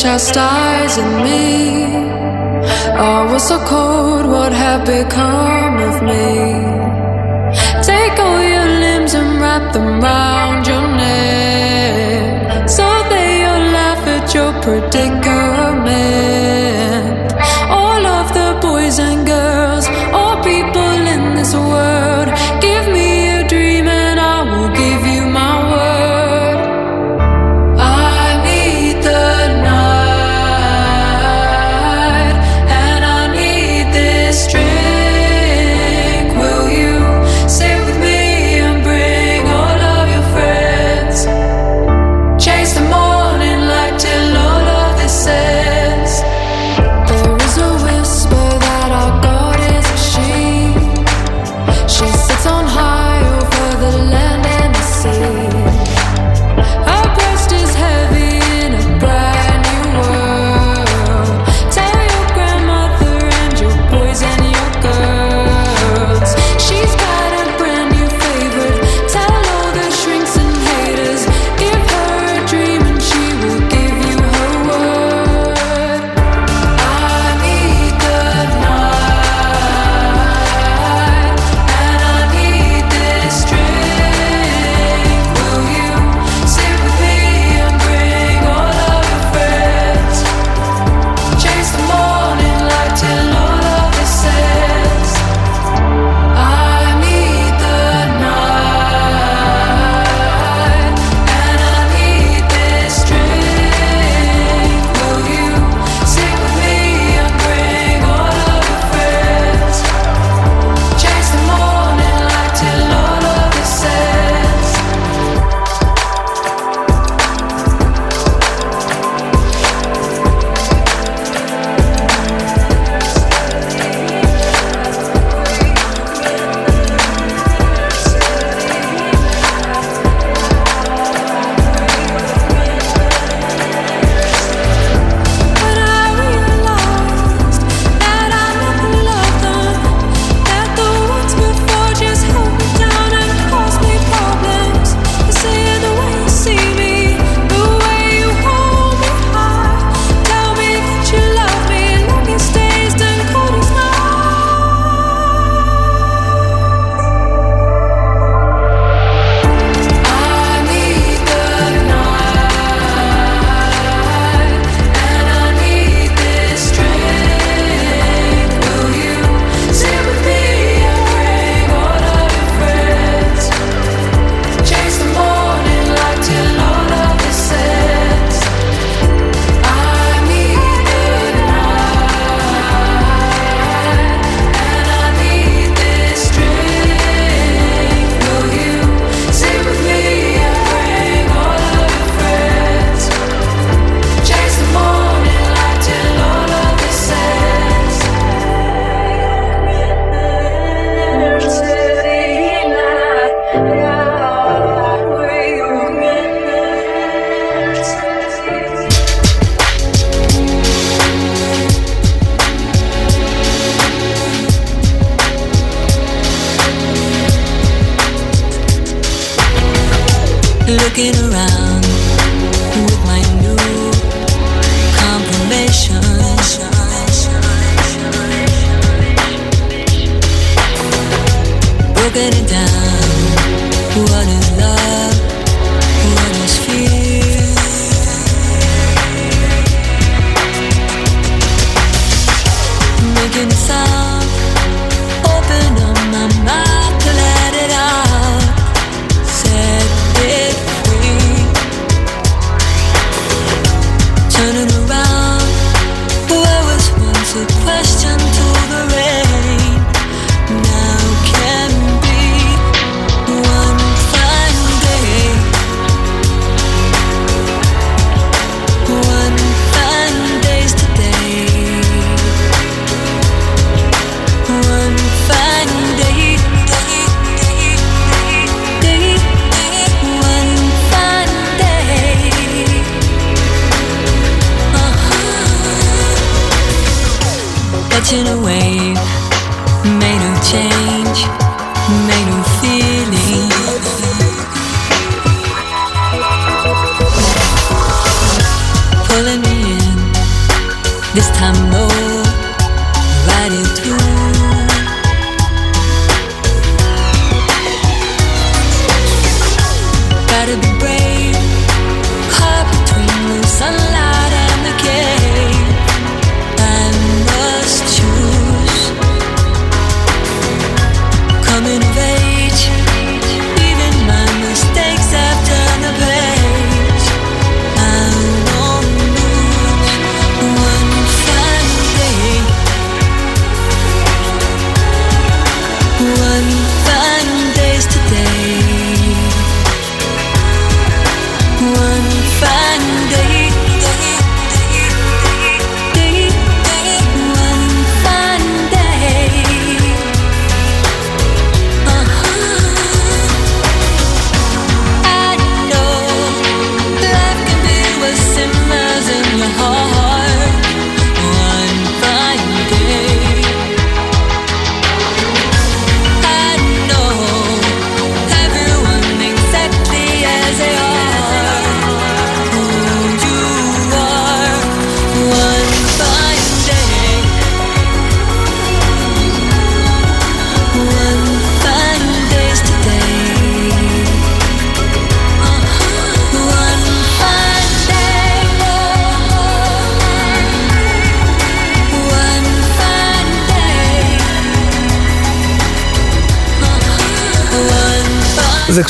just stars and me.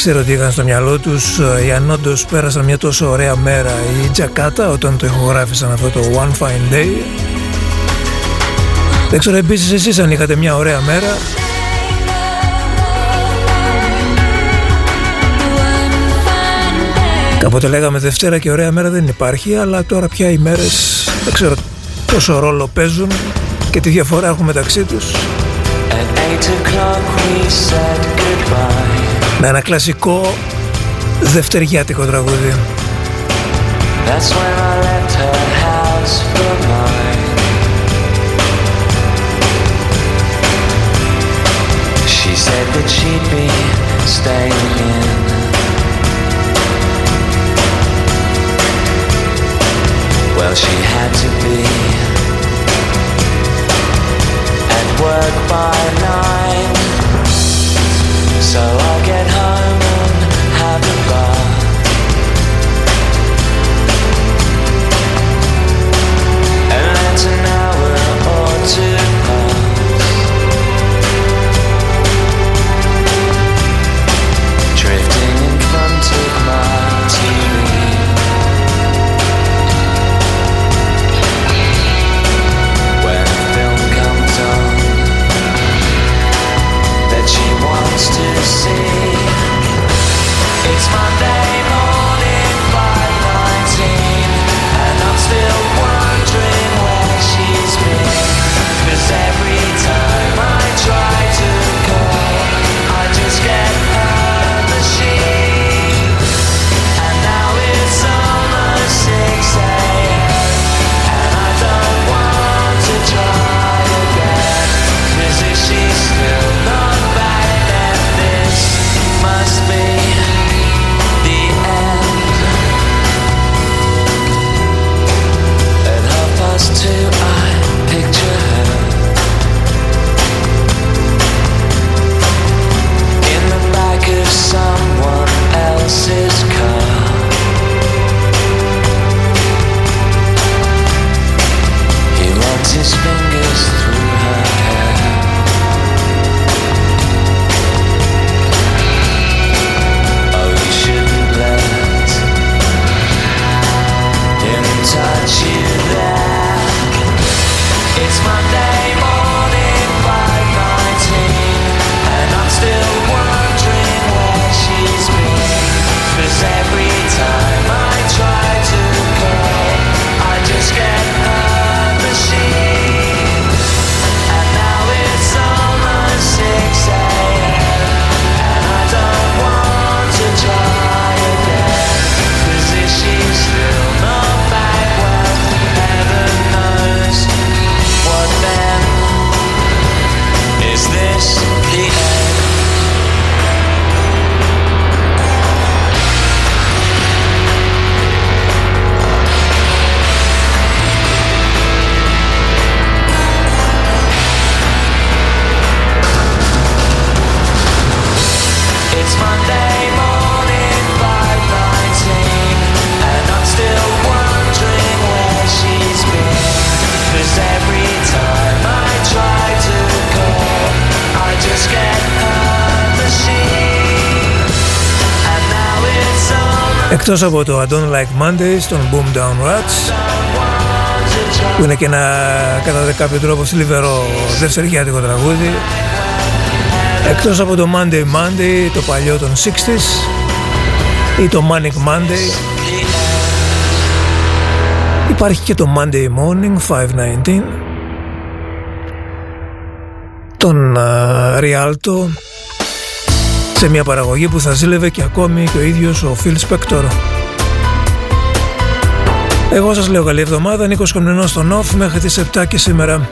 Ξέρω τι είχαν στο μυαλό τους ε, αν όντως πέρασαν μια τόσο ωραία μέρα. Η Τζακάτα όταν το ηχογράφησαν αυτό το One Fine Day. Δεν ξέρω επίσης εσείς αν είχατε μια ωραία μέρα. Κάποτε λέγαμε Δευτέρα και ωραία μέρα δεν υπάρχει αλλά τώρα πια οι μέρες δεν ξέρω πόσο ρόλο παίζουν και τι διαφορά έχουν μεταξύ τους με ένα κλασικό δευτεριάτικο τραγούδι. That's when I left her house for mine. She said that she'd be staying in. Well, she had to be at work by nine. tonight Εκτός από το I Don't Like Mondays των Boom Down Rats που είναι και ένα κατά κάποιο τρόπο θλιβερό δευτεριάτικο τραγούδι. Εκτός από το Monday Monday το παλιό των 60s ή το Manic Monday υπάρχει και το Monday Morning 519 τον uh, Rialto σε μια παραγωγή που θα ζήλευε και ακόμη και ο ίδιος ο Phil Spector. Εγώ σας λέω καλή εβδομάδα, Νίκος Κομνηνός στον OFF μέχρι τις 7 και σήμερα.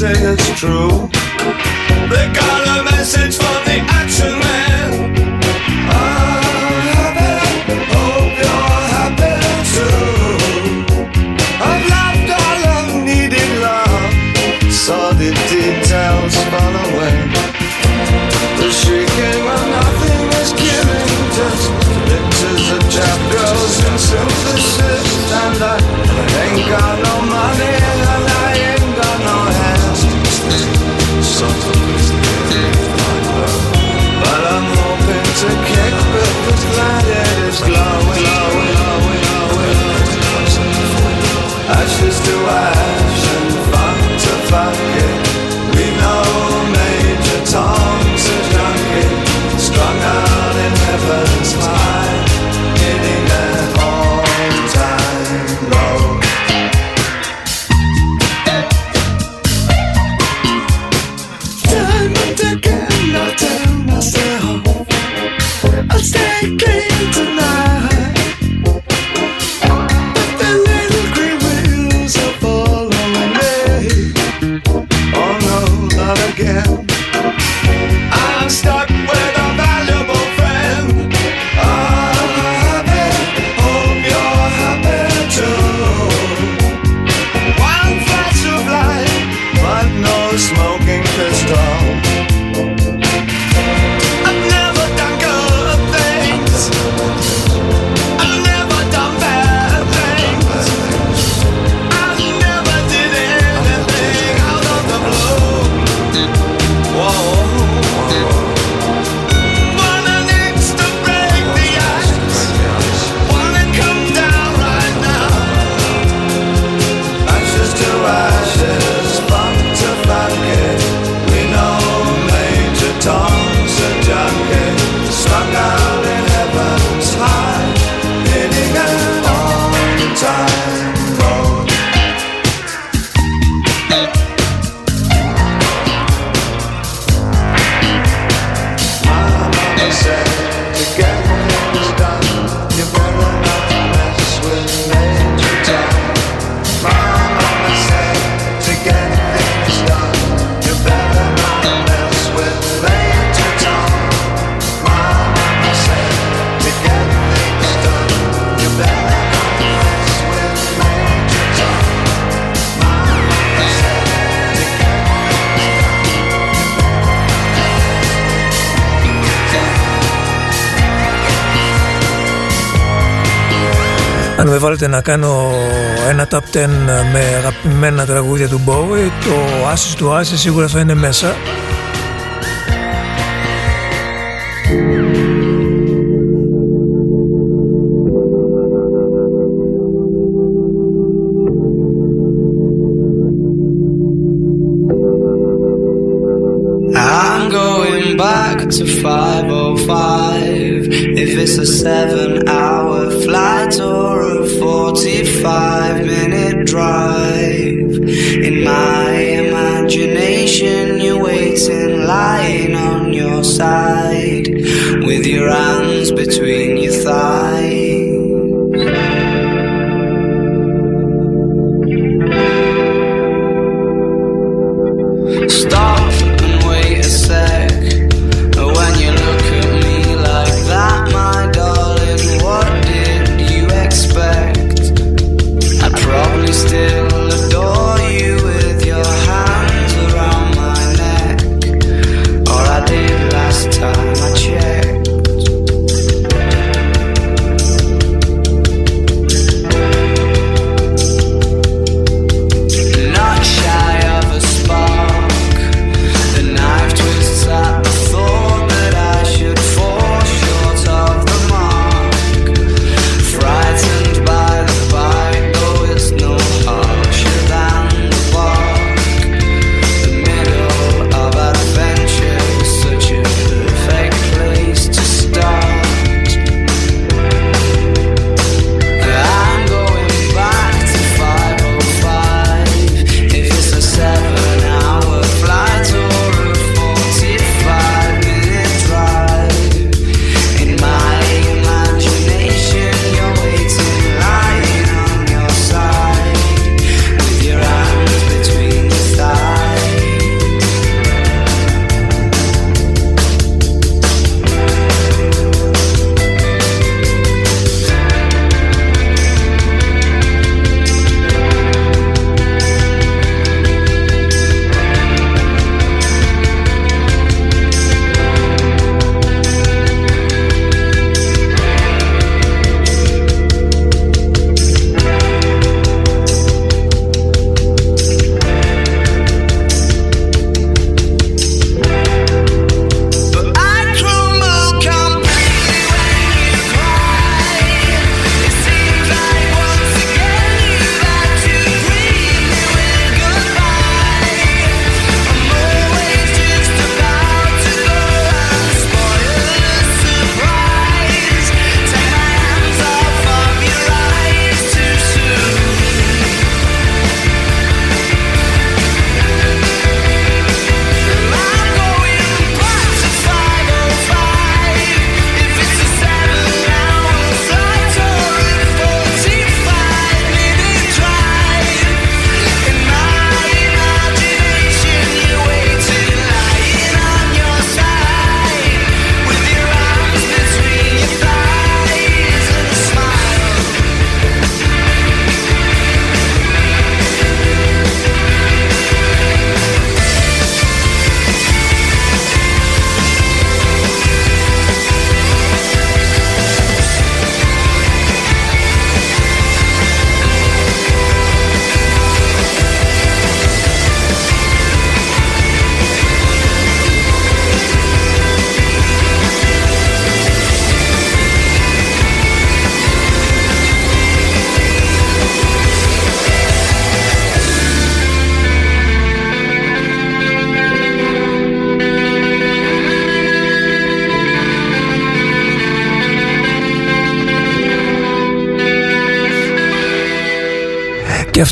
say it's true. Βάλετε να κάνω ένα top 10 με αγαπημένα τραγούδια του Bowie το Ashes του Ashes σίγουρα θα είναι μέσα with your hands between your thighs.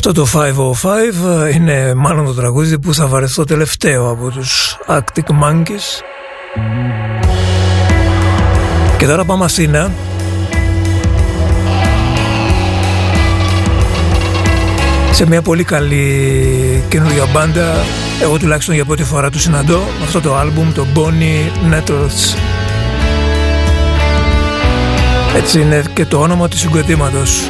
Αυτό το 505 είναι μάλλον το τραγούδι που θα βαρεθώ τελευταίο από τους Arctic Monkeys. Και τώρα πάμε Αθήνα. Σε μια πολύ καλή καινούργια μπάντα Εγώ τουλάχιστον για πρώτη φορά του συναντώ Αυτό το άλμπουμ, το Bonnie Nettles Έτσι είναι και το όνομα του συγκροτήματος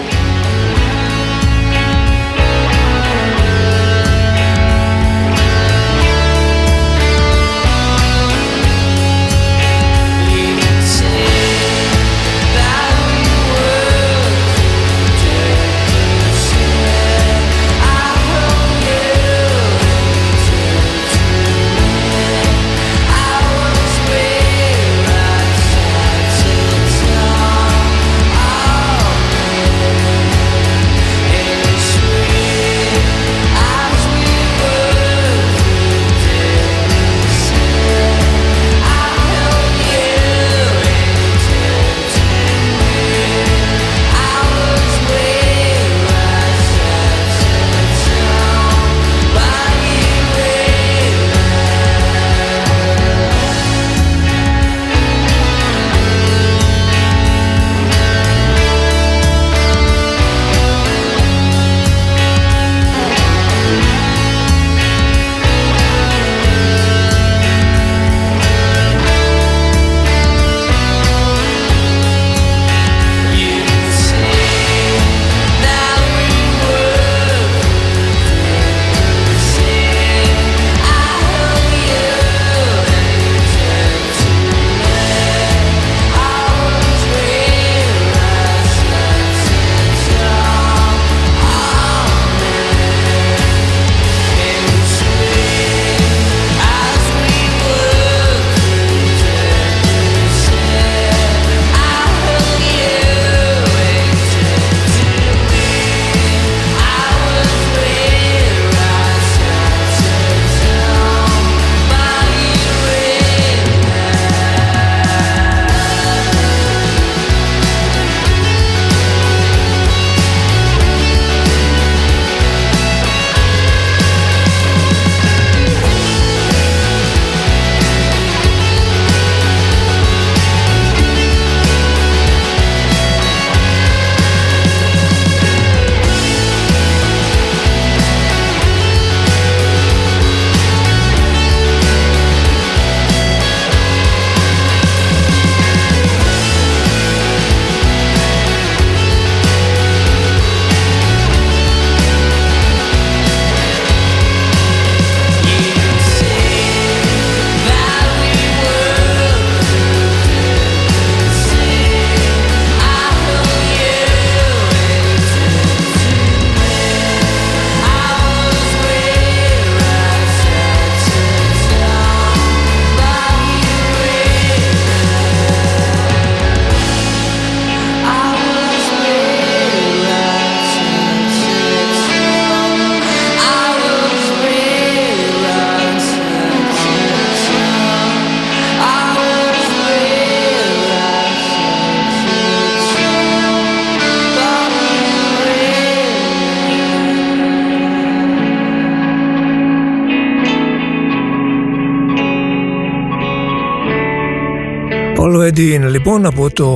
είναι λοιπόν από το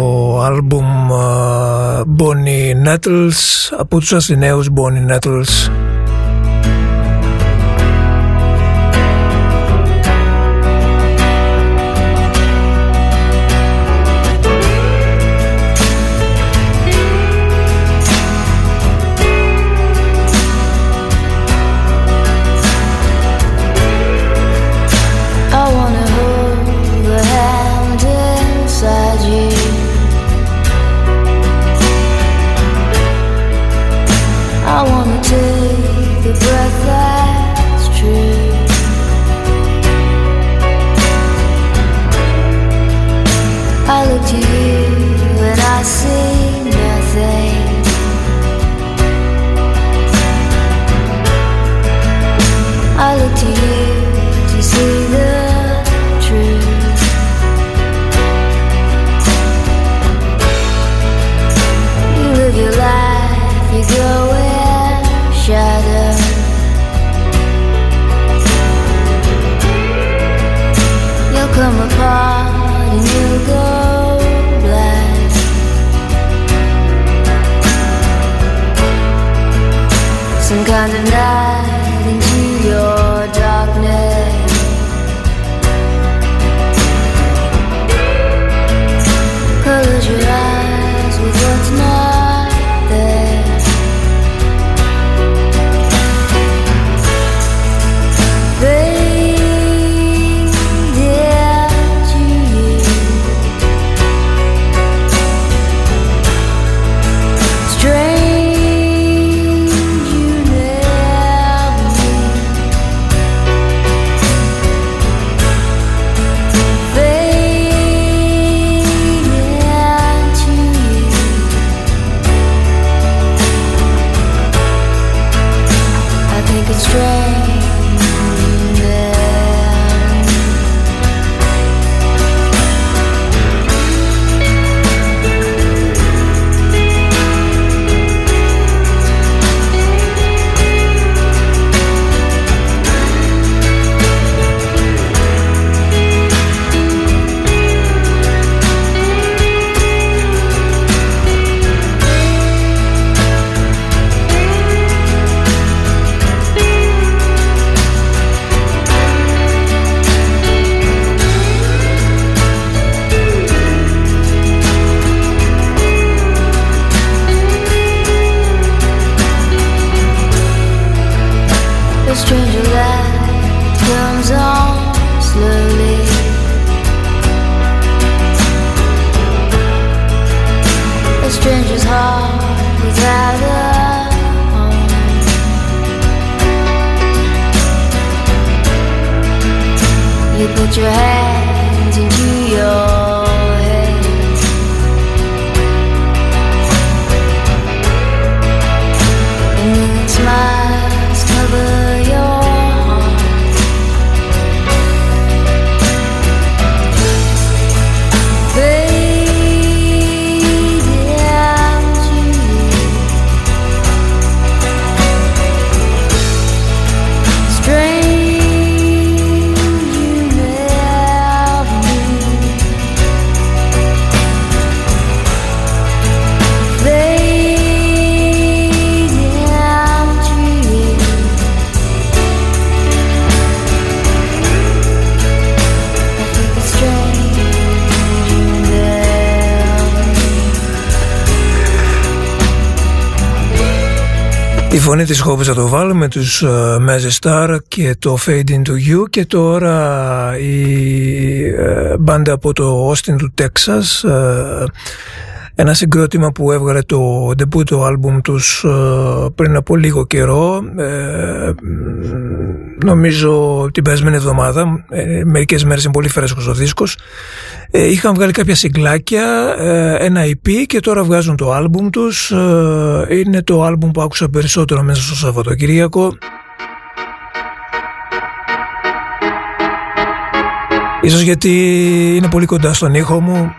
άλμπουμ uh, Bonnie Nettles από τους Αθηναίους Bonnie Nettles φωνή της Χόπης θα το βάλουμε τους uh, Star και το Fade Into You και τώρα η uh, μπάντα από το Austin του Texas uh, ένα συγκρότημα που έβγαλε το debut το άλμπουμ τους πριν από λίγο καιρό νομίζω την περασμένη εβδομάδα μερικές μέρες είναι πολύ φρέσκος ο δίσκος ε, είχαν βγάλει κάποια συγκλάκια, ε, ένα EP και τώρα βγάζουν το άλμπουμ τους. Ε, είναι το άλμπουμ που άκουσα περισσότερο μέσα στο Σαββατοκυριακό. Ίσως γιατί είναι πολύ κοντά στον ήχο μου.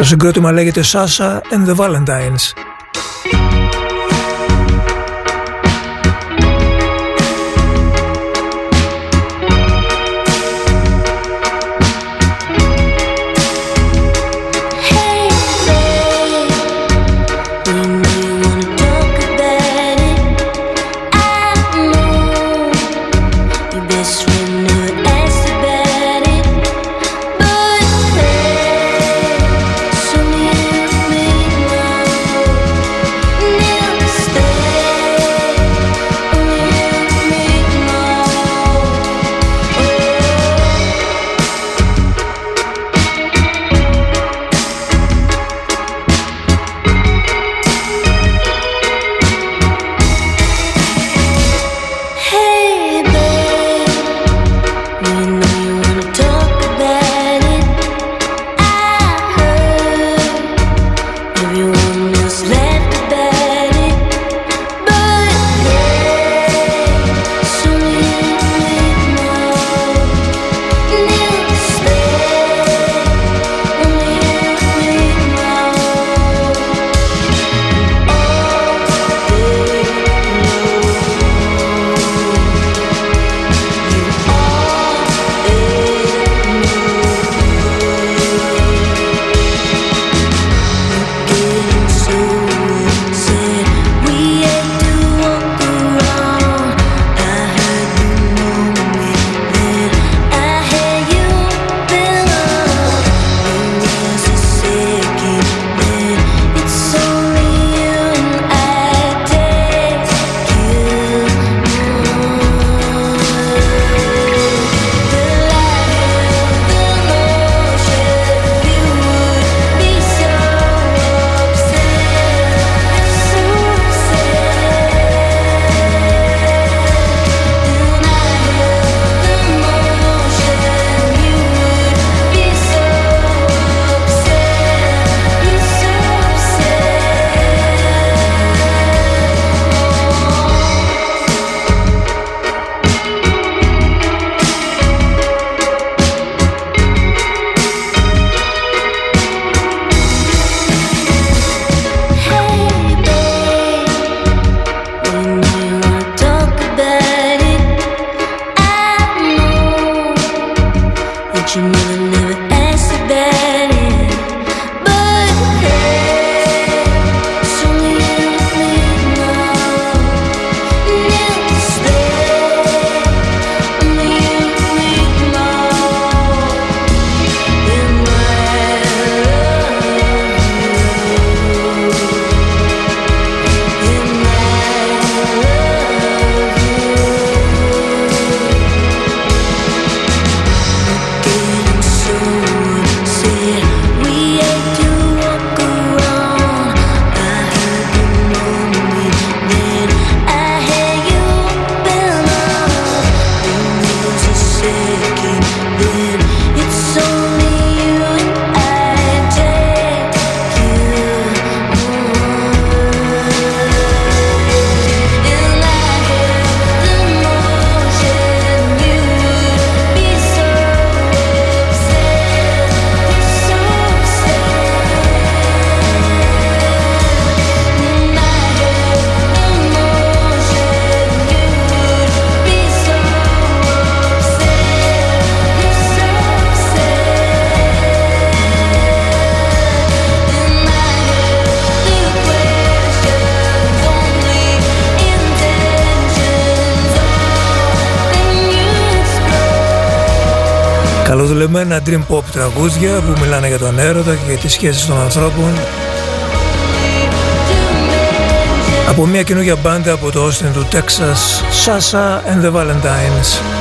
Το συγκρότημα λέγεται Sasha and the Valentines. Καλοδουλεμένα dream pop τραγούδια που μιλάνε για τον έρωτα και για τις σχέσεις των ανθρώπων. Από μια καινούργια μπάντα από το Austin του Texas Sasha and the Valentines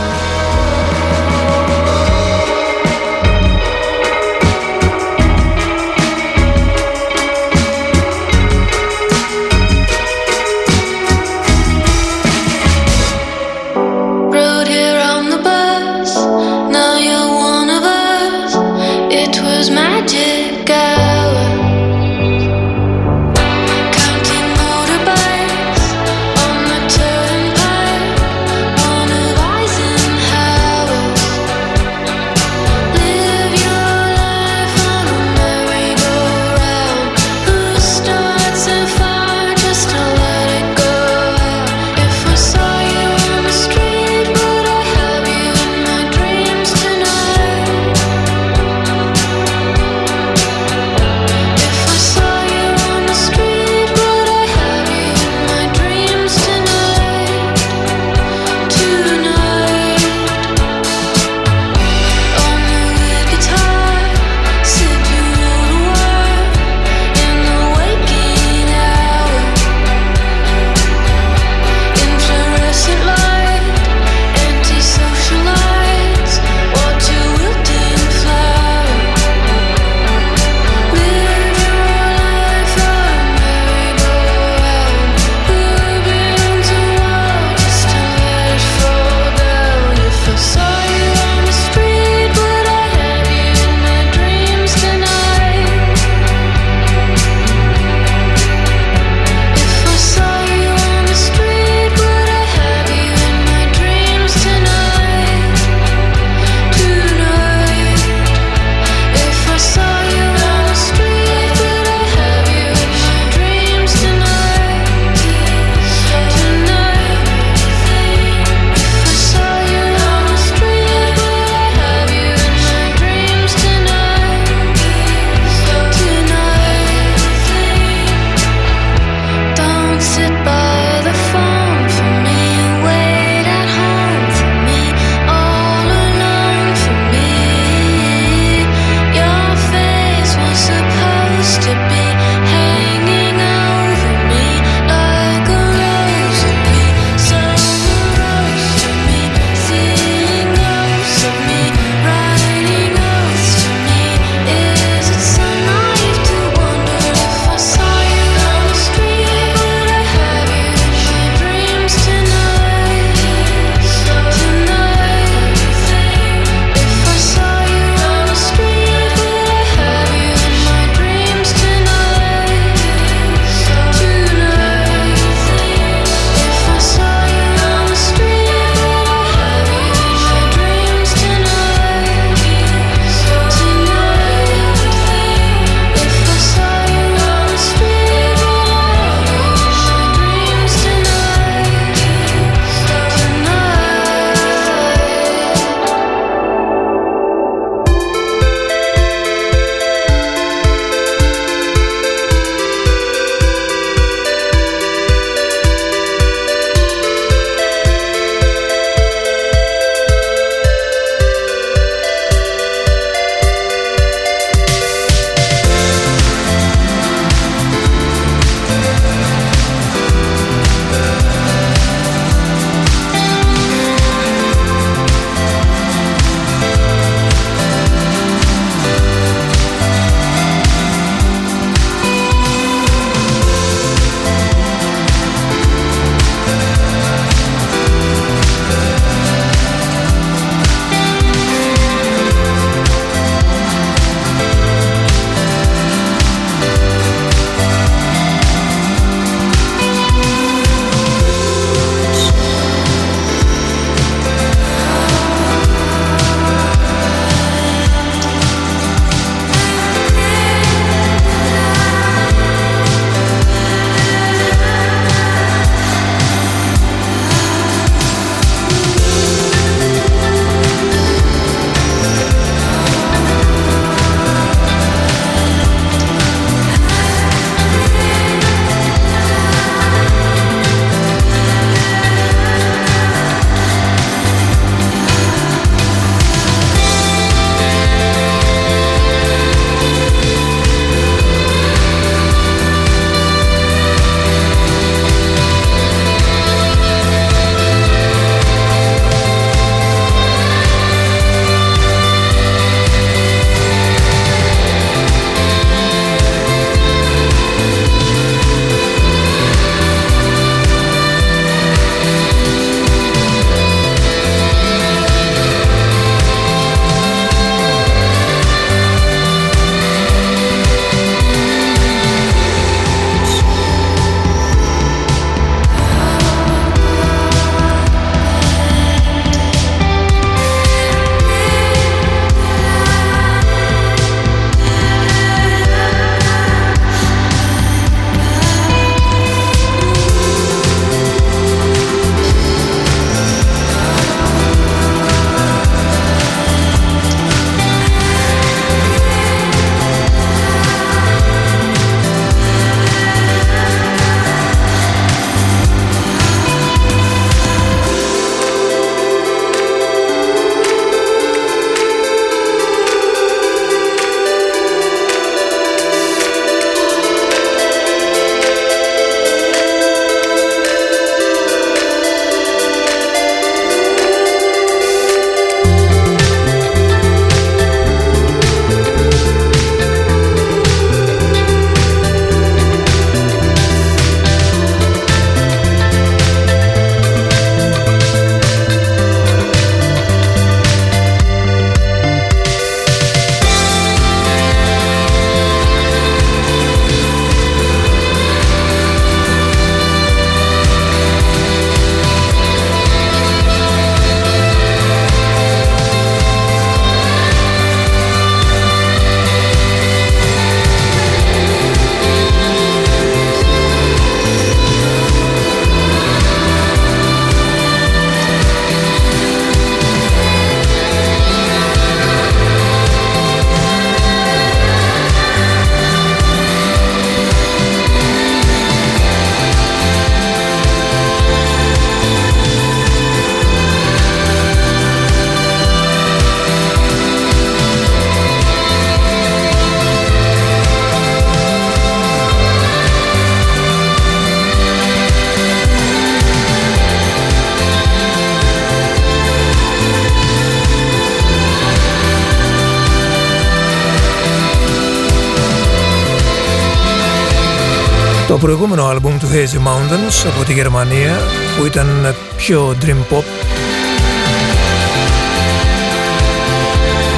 προηγούμενο άλμπουμ του Hazy Mountains από τη Γερμανία που ήταν πιο dream pop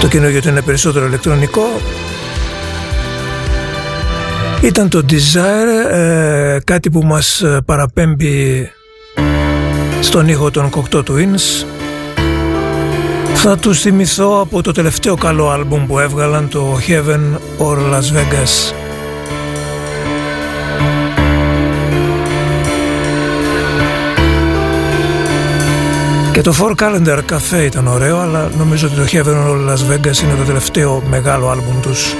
Το καινούργιο του είναι περισσότερο ηλεκτρονικό ήταν το Desire, ε, κάτι που μας παραπέμπει στον ήχο των Cocteau Twins. Θα τους θυμηθώ από το τελευταίο καλό άλμπουμ που έβγαλαν, το Heaven or Las Vegas. Και το Four Calendar Cafe ήταν ωραίο, αλλά νομίζω ότι το Heaven or Las Vegas είναι το τελευταίο μεγάλο άλμπουμ τους.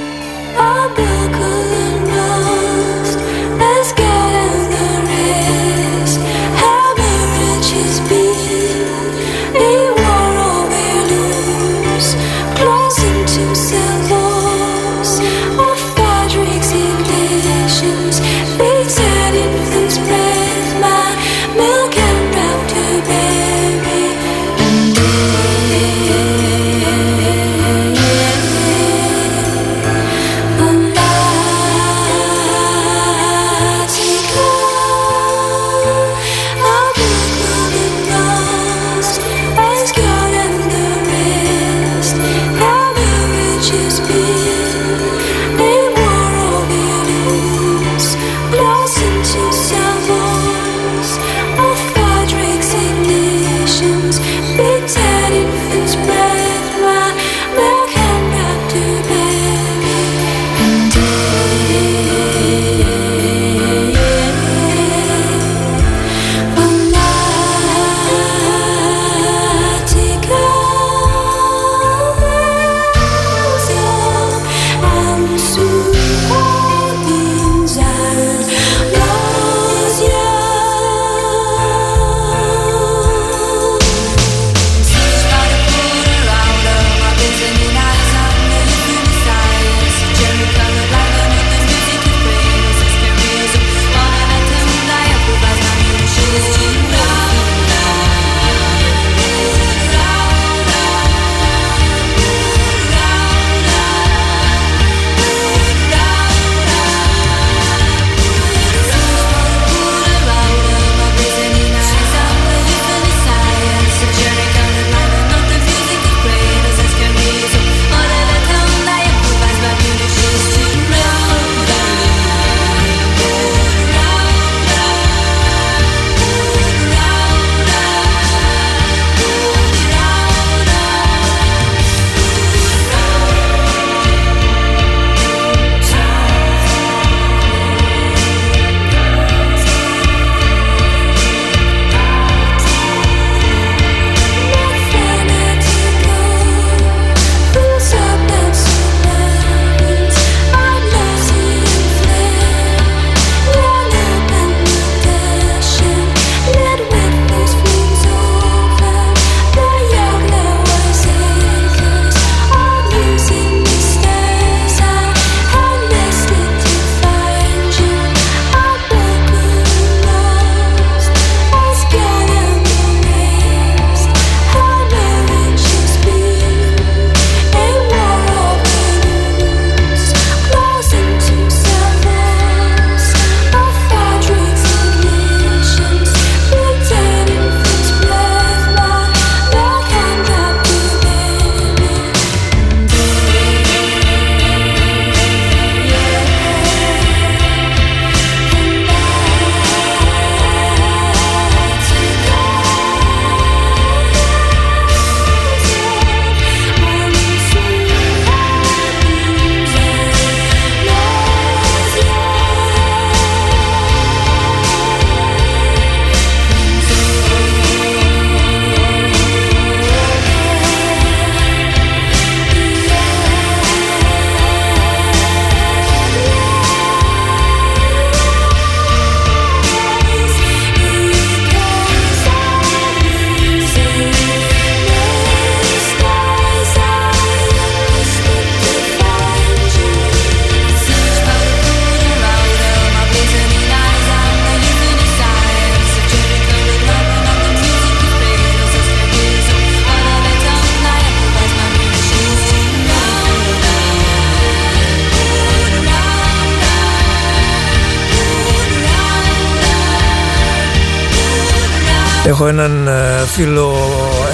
Έχω έναν ε, φίλο,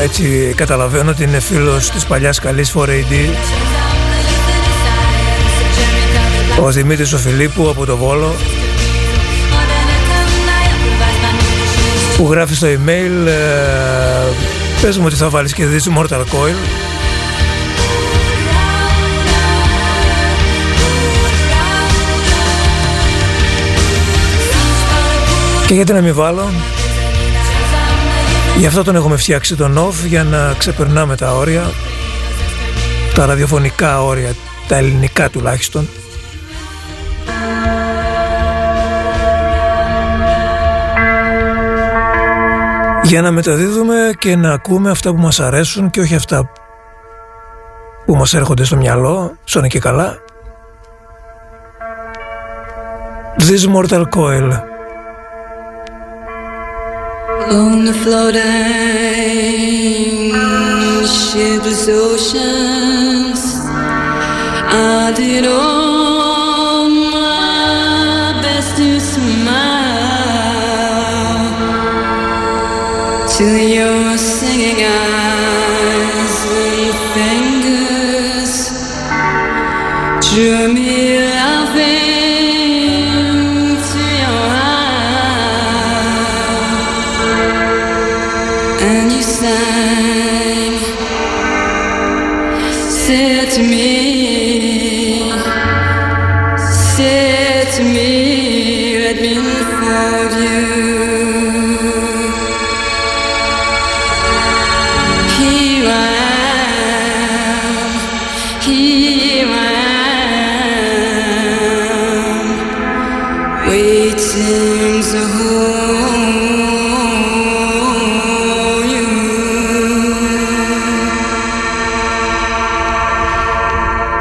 έτσι καταλαβαίνω ότι είναι φίλος της παλιάς καλής 4AD ο Δημήτρης ο Φιλίππου από το Βόλο που γράφει στο email ε, πες μου ότι θα βάλεις και δεις Mortal Coil. Και γιατί να μην βάλω; Γι' αυτό τον έχουμε φτιάξει τον off για να ξεπερνάμε τα όρια τα ραδιοφωνικά όρια, τα ελληνικά τουλάχιστον για να μεταδίδουμε και να ακούμε αυτά που μας αρέσουν και όχι αυτά που μας έρχονται στο μυαλό, σώνε και καλά. This Mortal Coil On the floating shipless oceans. I did all my best to smile. Till your singing eyes and fingers Drew me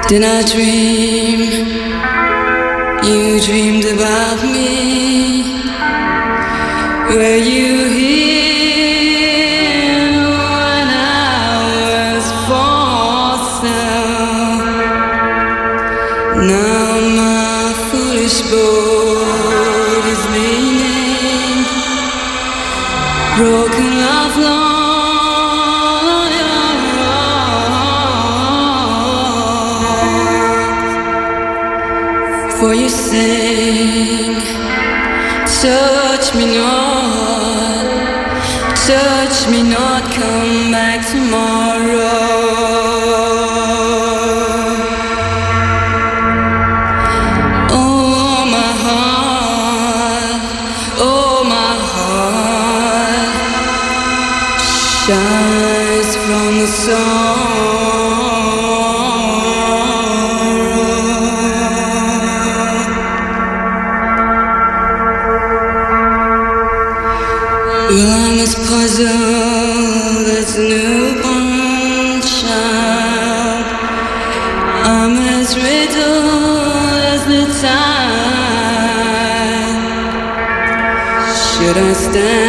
Did I dream? Stand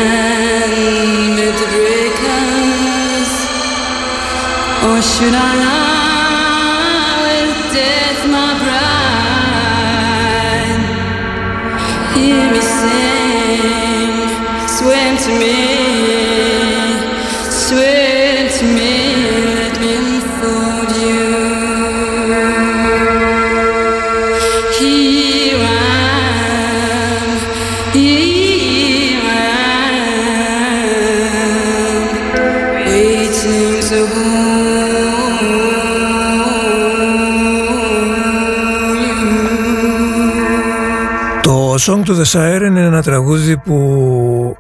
Song to the Siren είναι ένα τραγούδι που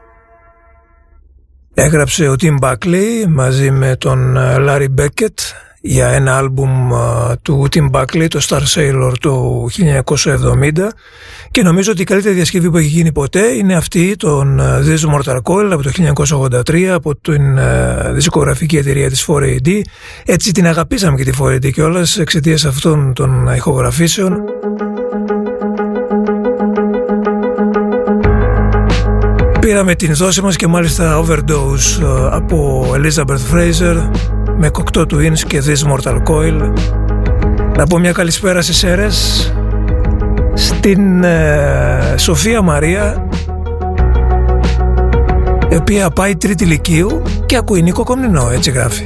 έγραψε ο Tim Buckley μαζί με τον ε, Larry Beckett για ένα άλμπουμ ε, του Tim Buckley, το Star Sailor του 1970 και νομίζω ότι η καλύτερη διασκευή που έχει γίνει ποτέ είναι αυτή των ε, This Mortal Coil από το 1983 από την ε, δισκογραφική εταιρεία της 4AD έτσι την αγαπήσαμε και τη 4AD κιόλας εξαιτίας αυτών των ηχογραφήσεων Πήραμε την δόση μας και μάλιστα overdose ε, από Elizabeth Fraser με Cocteau Twins και This Mortal Coil. Να πω μια καλησπέρα στις αίρες στην ε, Σοφία Μαρία η οποία πάει τρίτη ηλικίου και ακούει Νίκο Κομνηνό, έτσι γράφει.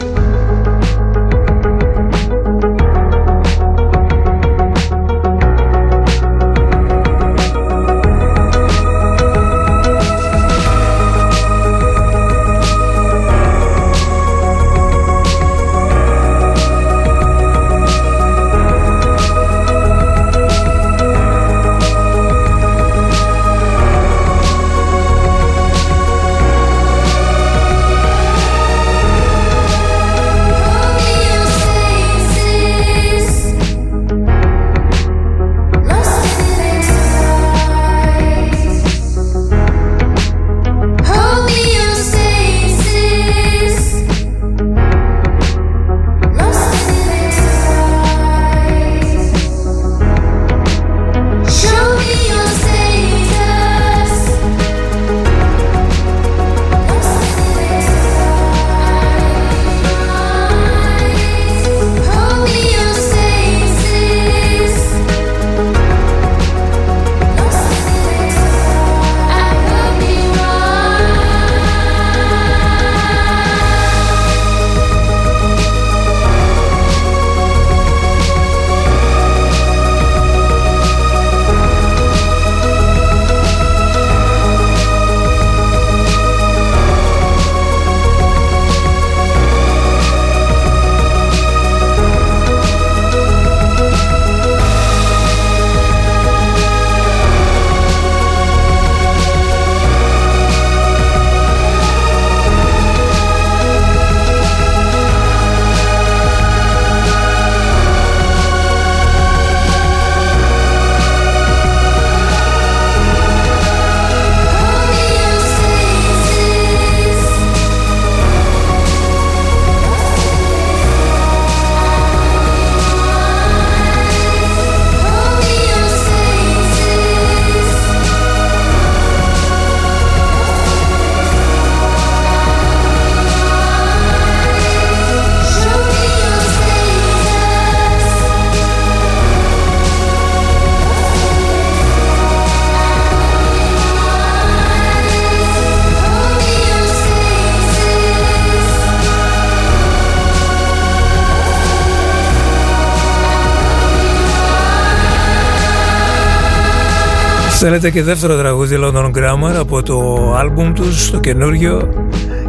Θέλετε και δεύτερο τραγούδι London Grammar από το άλμπουμ τους, το καινούριο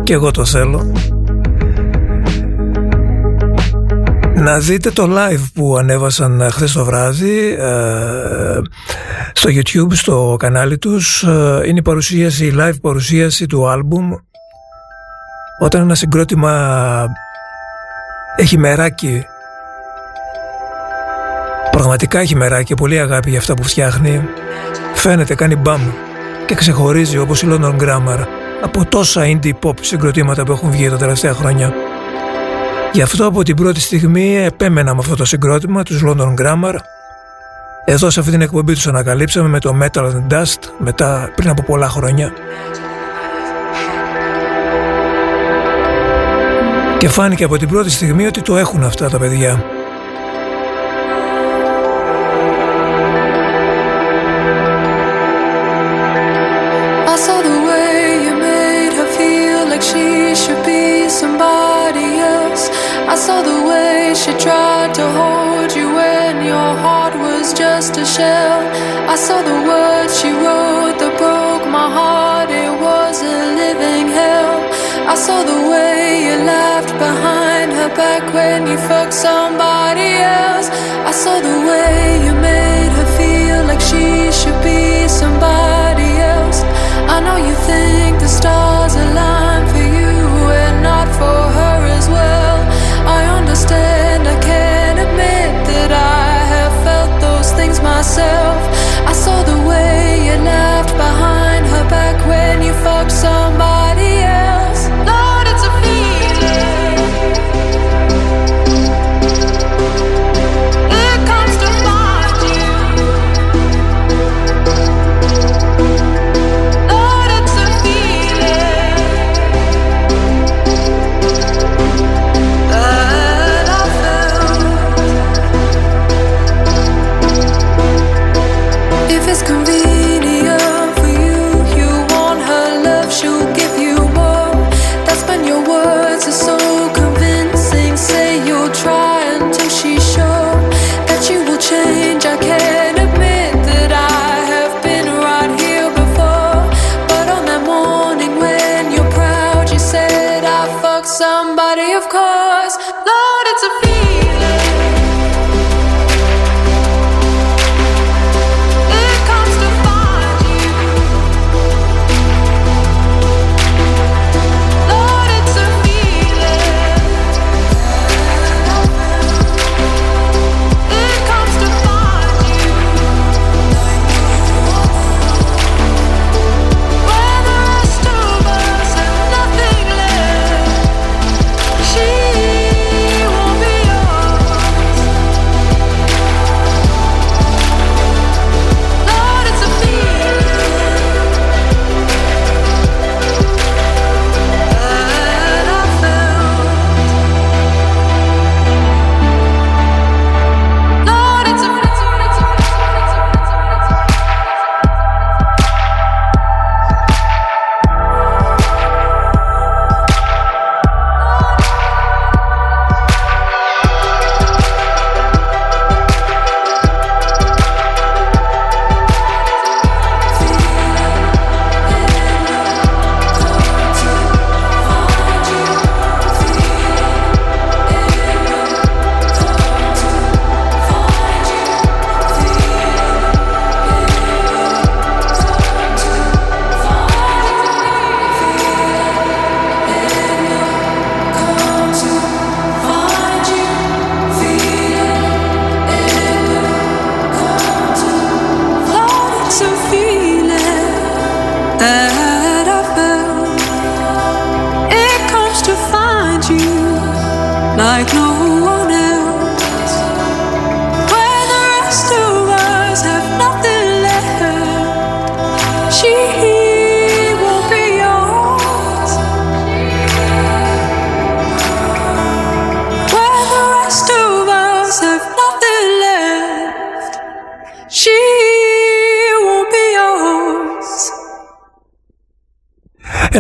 και εγώ το θέλω. Να δείτε το live που ανέβασαν χθες το βράδυ ε, στο YouTube, στο κανάλι τους. Ε, είναι η παρουσίαση, η live παρουσίαση του άλμπουμ όταν ένα συγκρότημα έχει μεράκι πραγματικά έχει μεράκι πολύ αγάπη για αυτά που φτιάχνει Φαίνεται, κάνει μπαμ και ξεχωρίζει όπως η London Grammar από τόσα indie pop συγκροτήματα που έχουν βγει τα τελευταία χρόνια. Γι' αυτό από την πρώτη στιγμή επέμενα με αυτό το συγκρότημα, τους London Grammar. Εδώ σε αυτή την εκπομπή τους ανακαλύψαμε με το Metal and Dust μετά πριν από πολλά χρόνια. Και φάνηκε από την πρώτη στιγμή ότι το έχουν αυτά τα παιδιά. Just a shell. I saw the words she wrote that broke my heart, it was a living hell. I saw the way you laughed behind her back when you fucked somebody else. I saw the way you made her feel like she should be somebody else. I know you think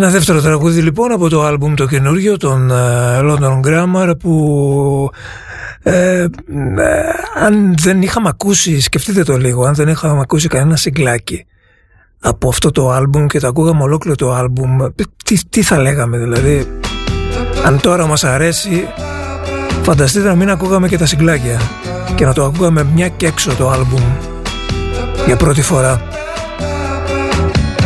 Ένα δεύτερο τραγούδι λοιπόν από το άλμπουμ το καινούργιο των uh, London Grammar που ε, ε, αν δεν είχαμε ακούσει, σκεφτείτε το λίγο, αν δεν είχαμε ακούσει κανένα συγκλάκι από αυτό το άλμπουμ και το ακούγαμε ολόκληρο το άλμπουμ, τι, τι θα λέγαμε δηλαδή. Αν τώρα μας αρέσει, φανταστείτε να μην ακούγαμε και τα συγκλάκια και να το ακούγαμε μια και έξω το άλμπουμ για πρώτη φορά.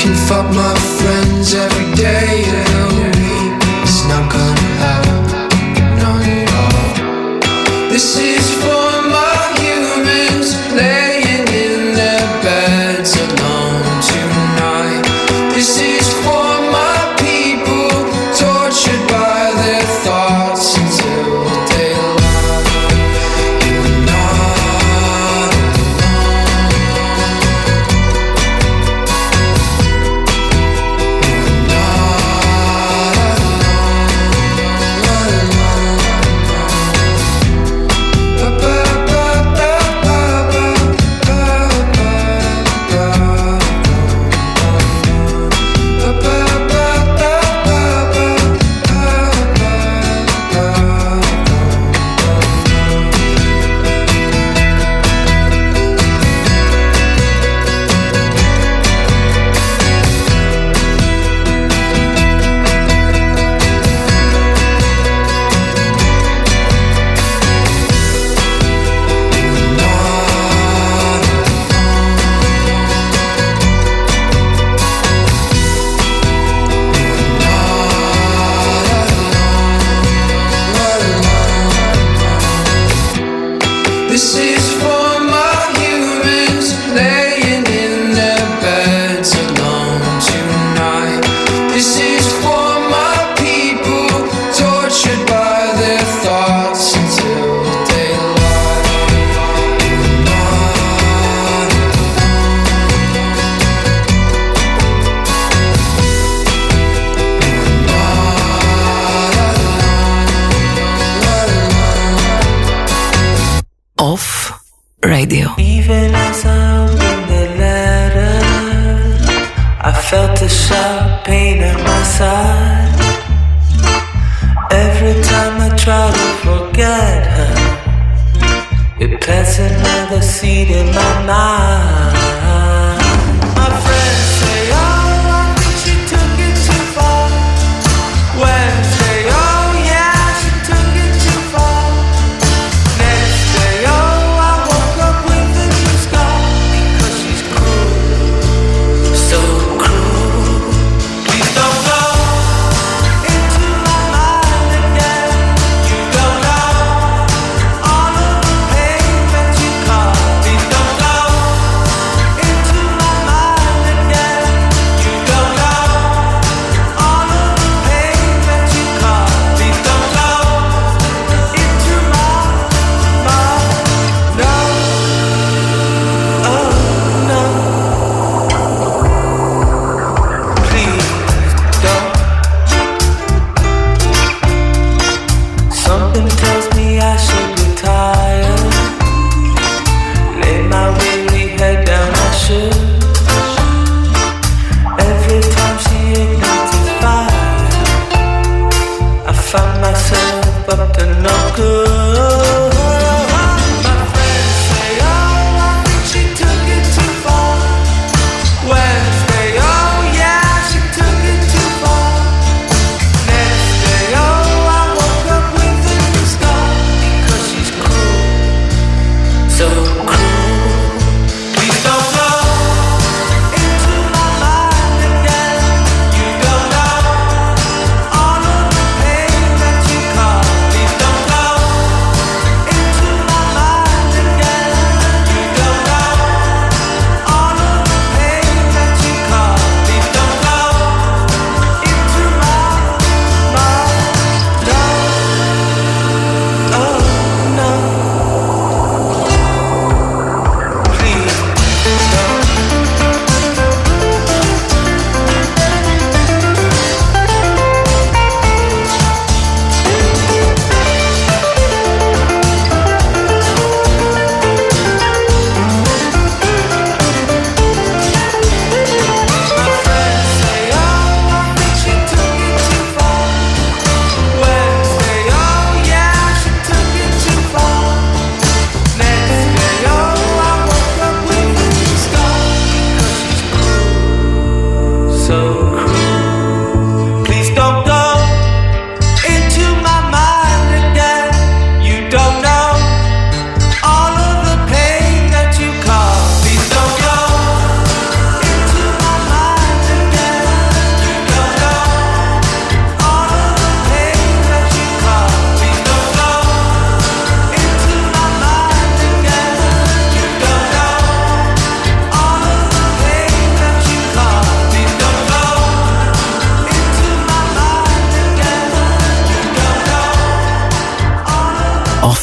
can fuck my friends every day and help. It's not gonna happen, not at all. This is for.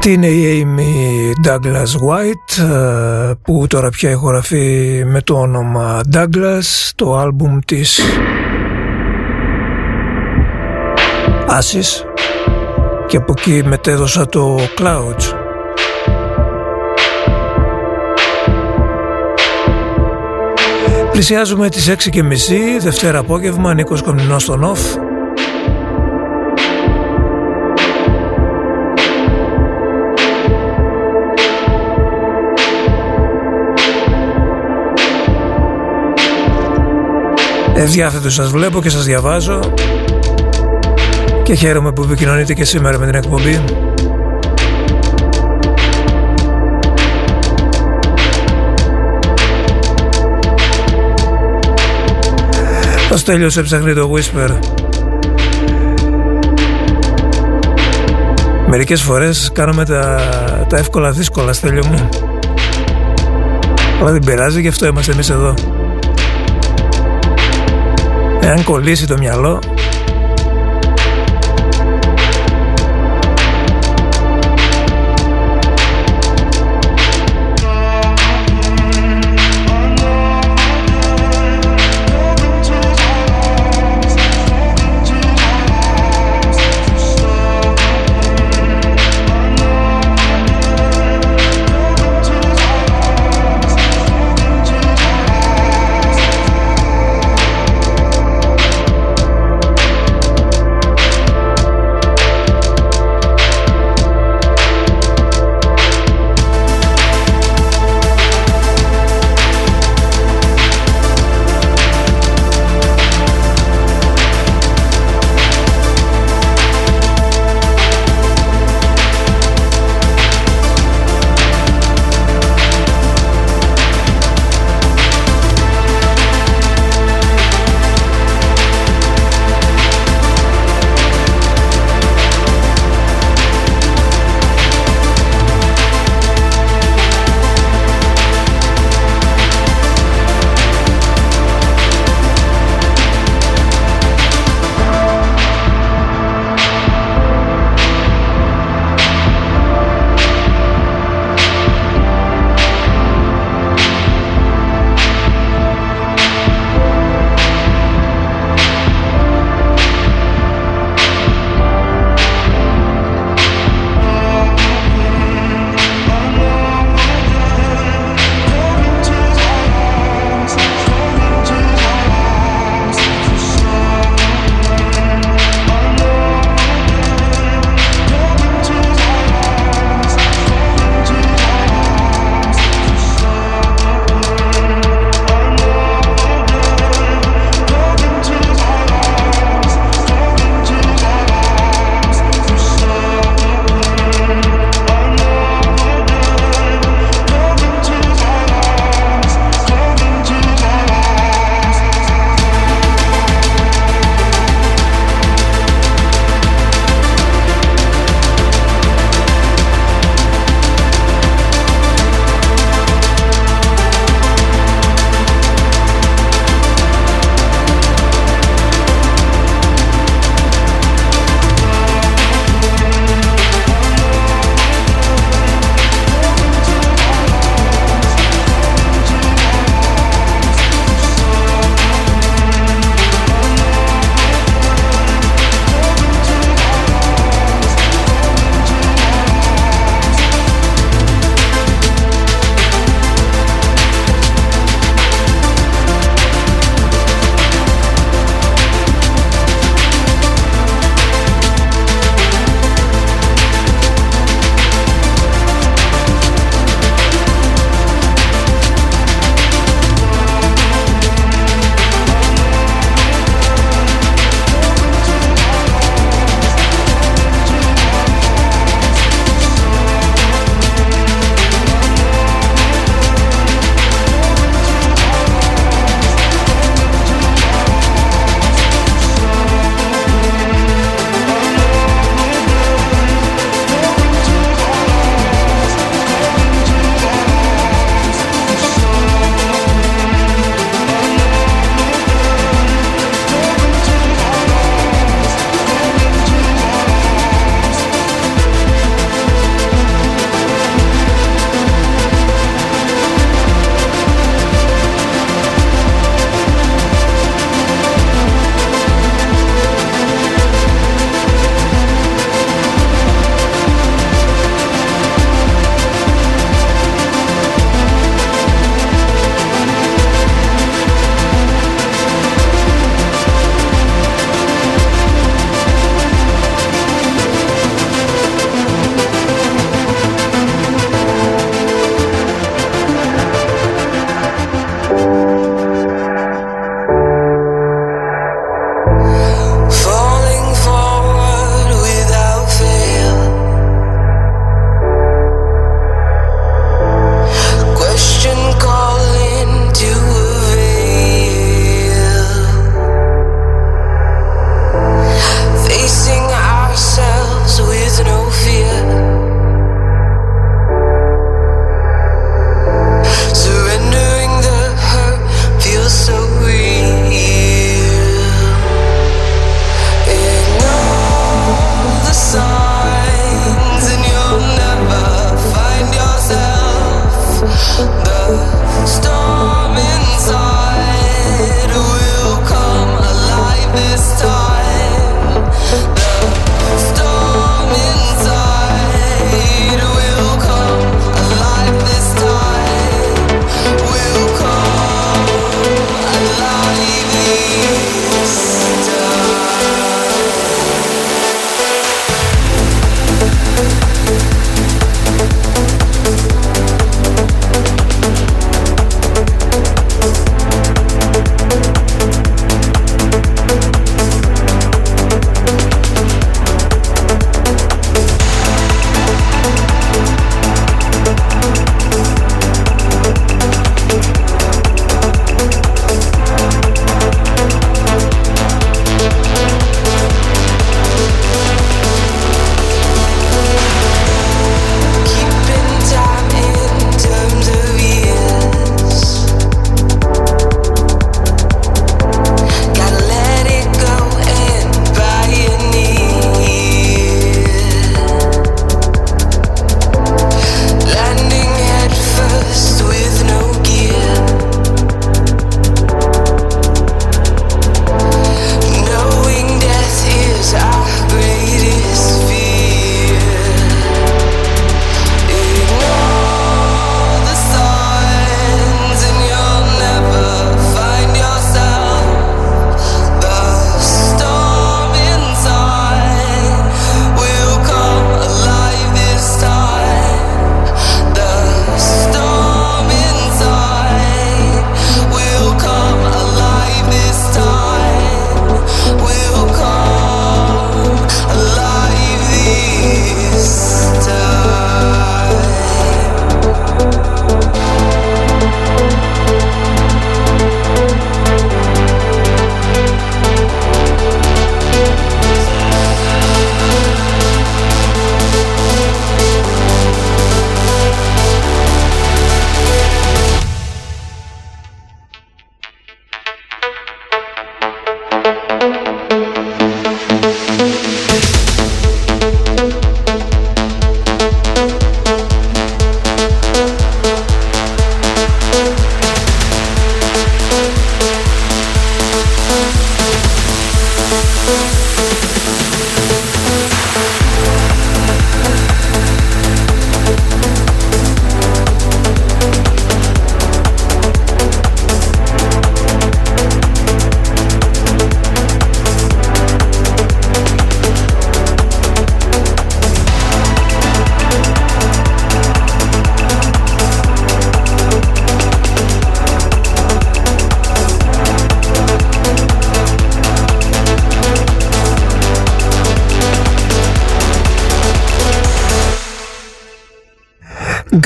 Αυτή είναι η Amy Douglas White ε, που τώρα πια ηχογραφεί με το όνομα Douglas το άλμπουμ της Άσης. Και από εκεί μετέδωσα το Clouds. Πλησιάζουμε τις 6.30 Δευτέρα απόγευμα Νίκος Κομνηνός στον OFF Ευδιάθετο σας βλέπω και σας διαβάζω και χαίρομαι που επικοινωνείτε και σήμερα με την εκπομπή. Ο Στέλιος έψαχνε το Whisper. Μερικές φορές κάνουμε τα, τα εύκολα δύσκολα, Στέλιο μου. Αλλά δεν πειράζει, γι' αυτό είμαστε εμείς εδώ. Εάν κολλήσει το μυαλό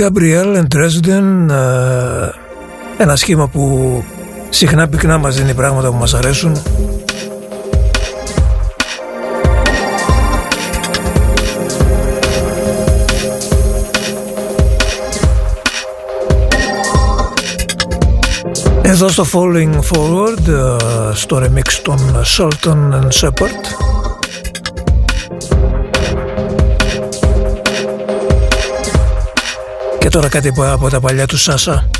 Gabriel and Dresden ε, ένα σχήμα που συχνά πυκνά μας δίνει πράγματα που μας αρέσουν. Εδώ στο Falling Forward ε, στο remix των Sultan and Shepard Και τώρα κάτι από τα παλιά του Σάσα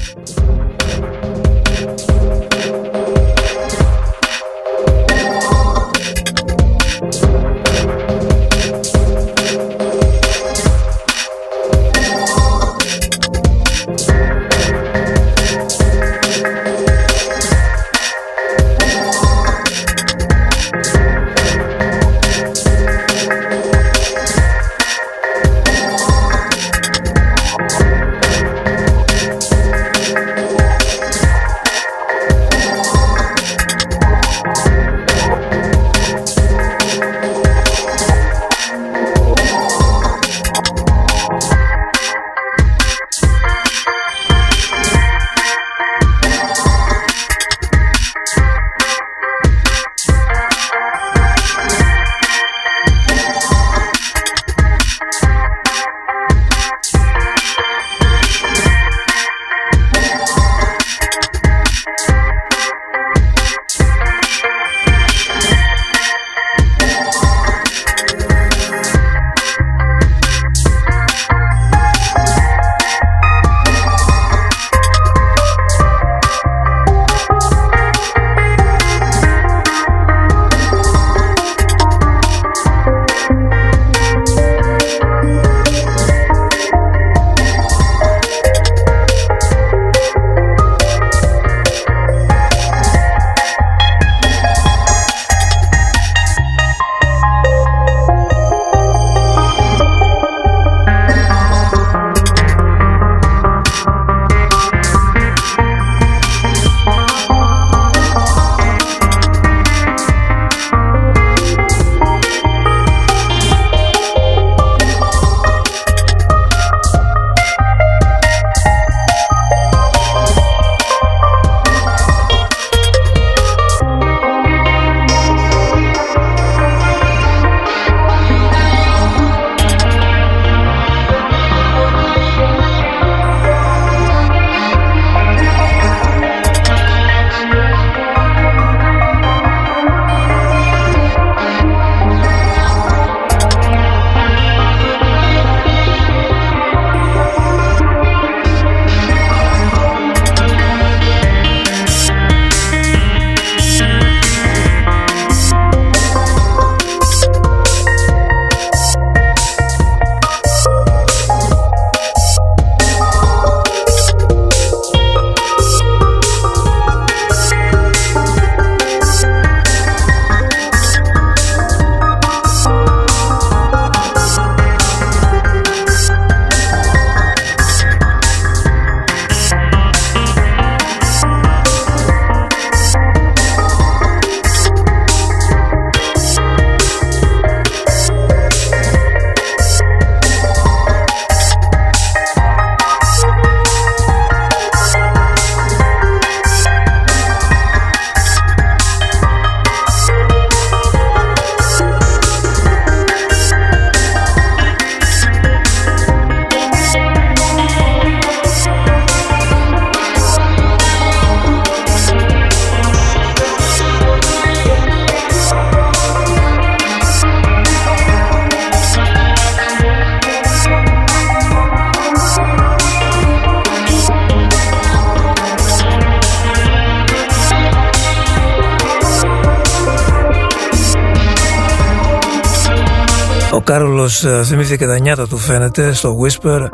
Κάρολος ε, θυμήθηκε τα νιάτα του φαίνεται στο Whisper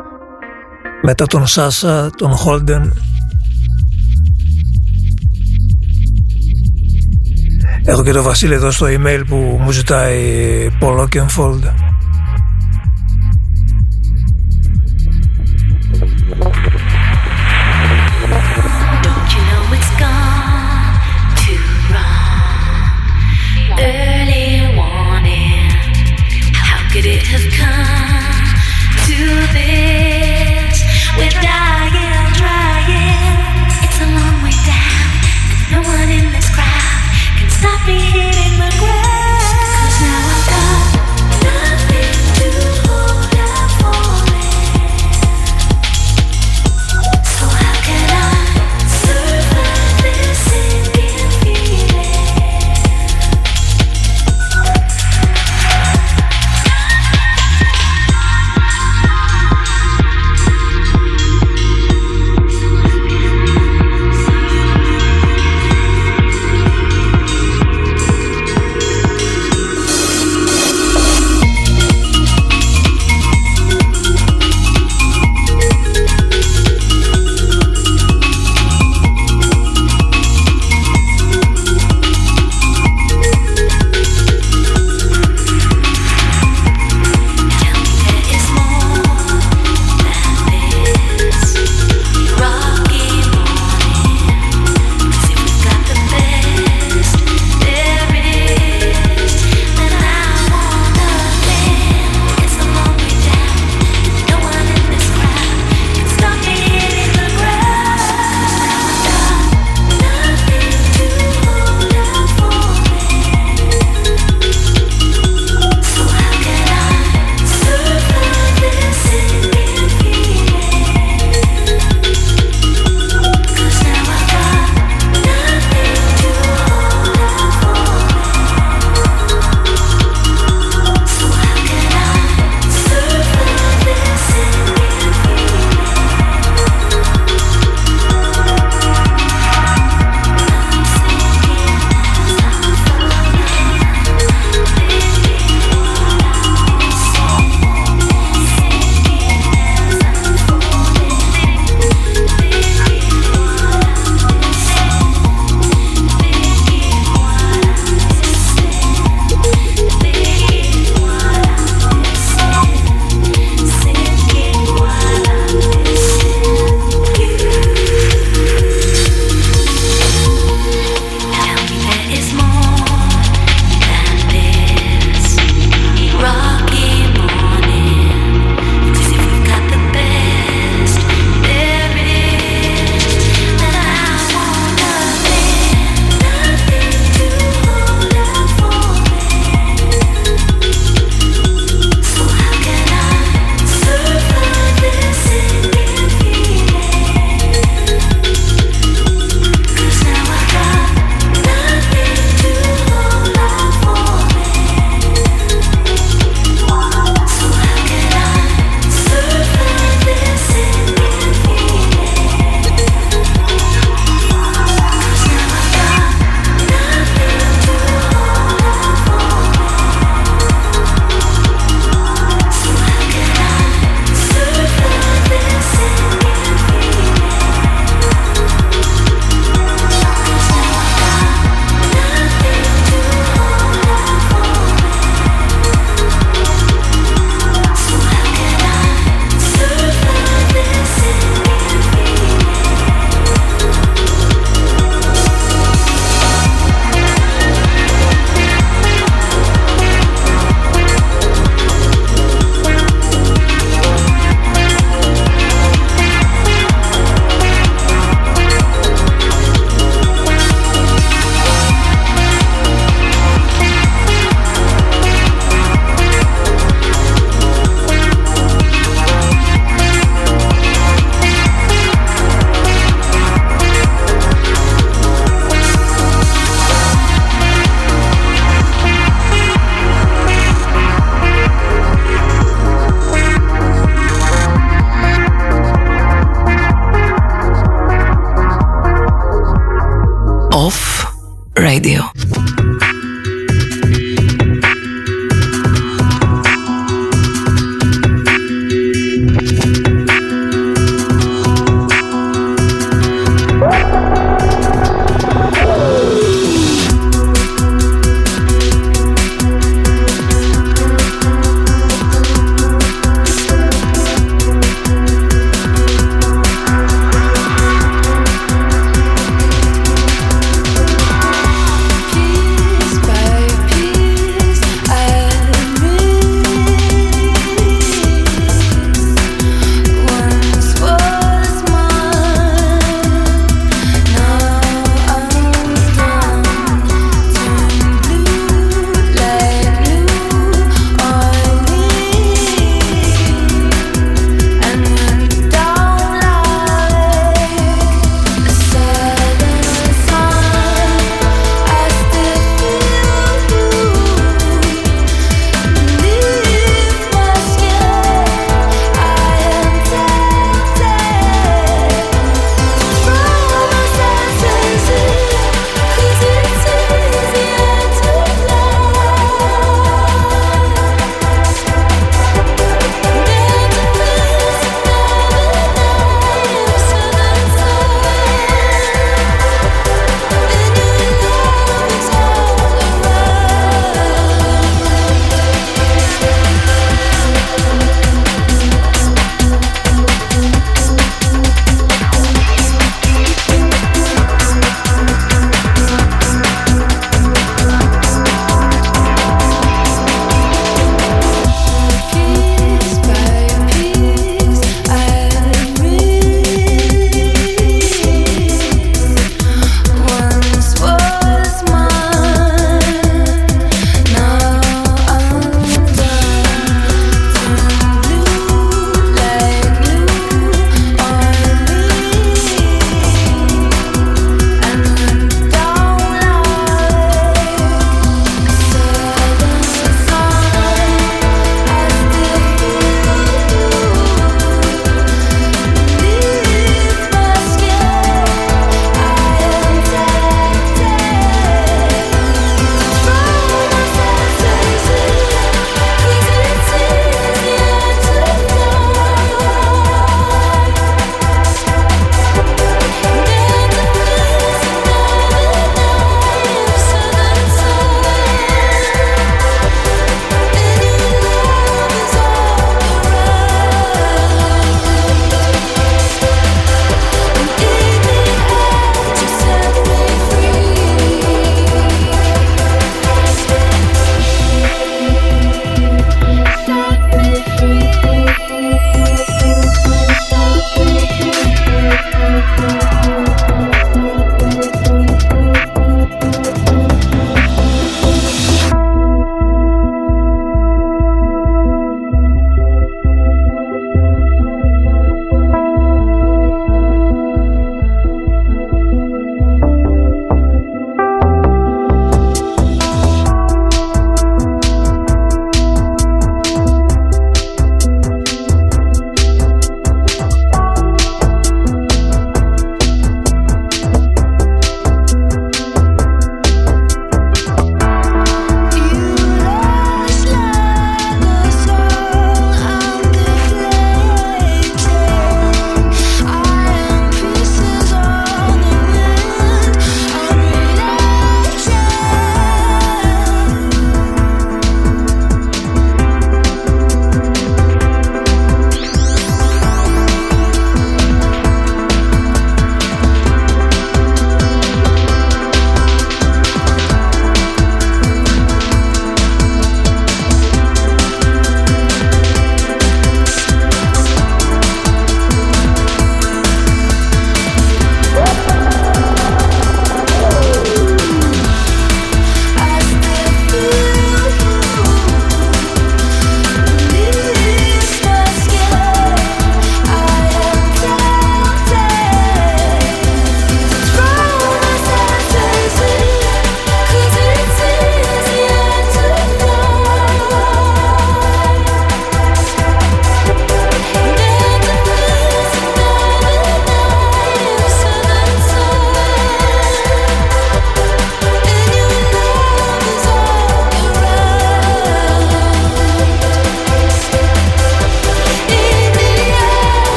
μετά τον Σάσα, τον Holden. Έχω και τον Βασίλη εδώ στο email που μου ζητάει Paul Oakenfold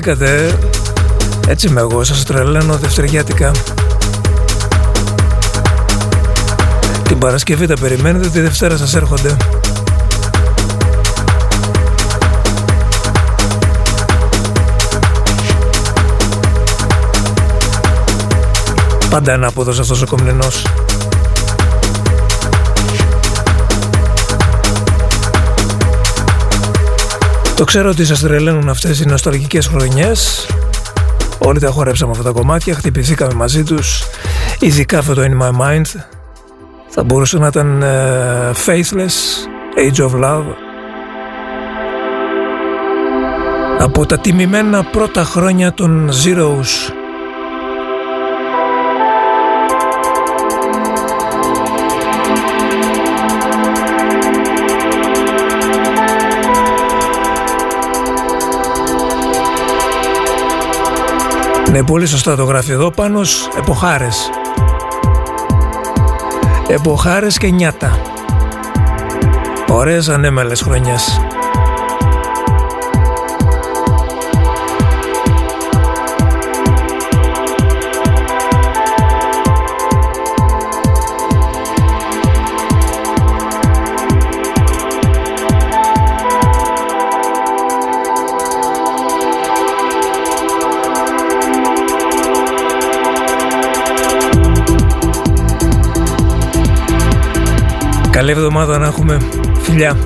Τρελαθήκατε Έτσι είμαι εγώ Σας τρελαίνω δευτεριάτικα. Την Παρασκευή τα περιμένετε Τη Δευτέρα σας έρχονται. Πάντα ανάποδος αυτός ο κομνηνός Το ξέρω ότι σας τρελαίνουν αυτές οι νοσταλγικές χρονιές. Όλοι τα χορέψαμε αυτά τα κομμάτια, χτυπηθήκαμε μαζί τους. Ειδικά αυτό το In My Mind. Θα μπορούσε να ήταν uh, Faithless, Age of Love. Από τα τιμημένα πρώτα χρόνια των Zeros Ναι, πολύ σωστά το γράφει εδώ πάνω εποχάρες. Εποχάρες και νιάτα. Ωραίες ανέμελες χρονιές. Καλή εβδομάδα να έχουμε. Φιλιά.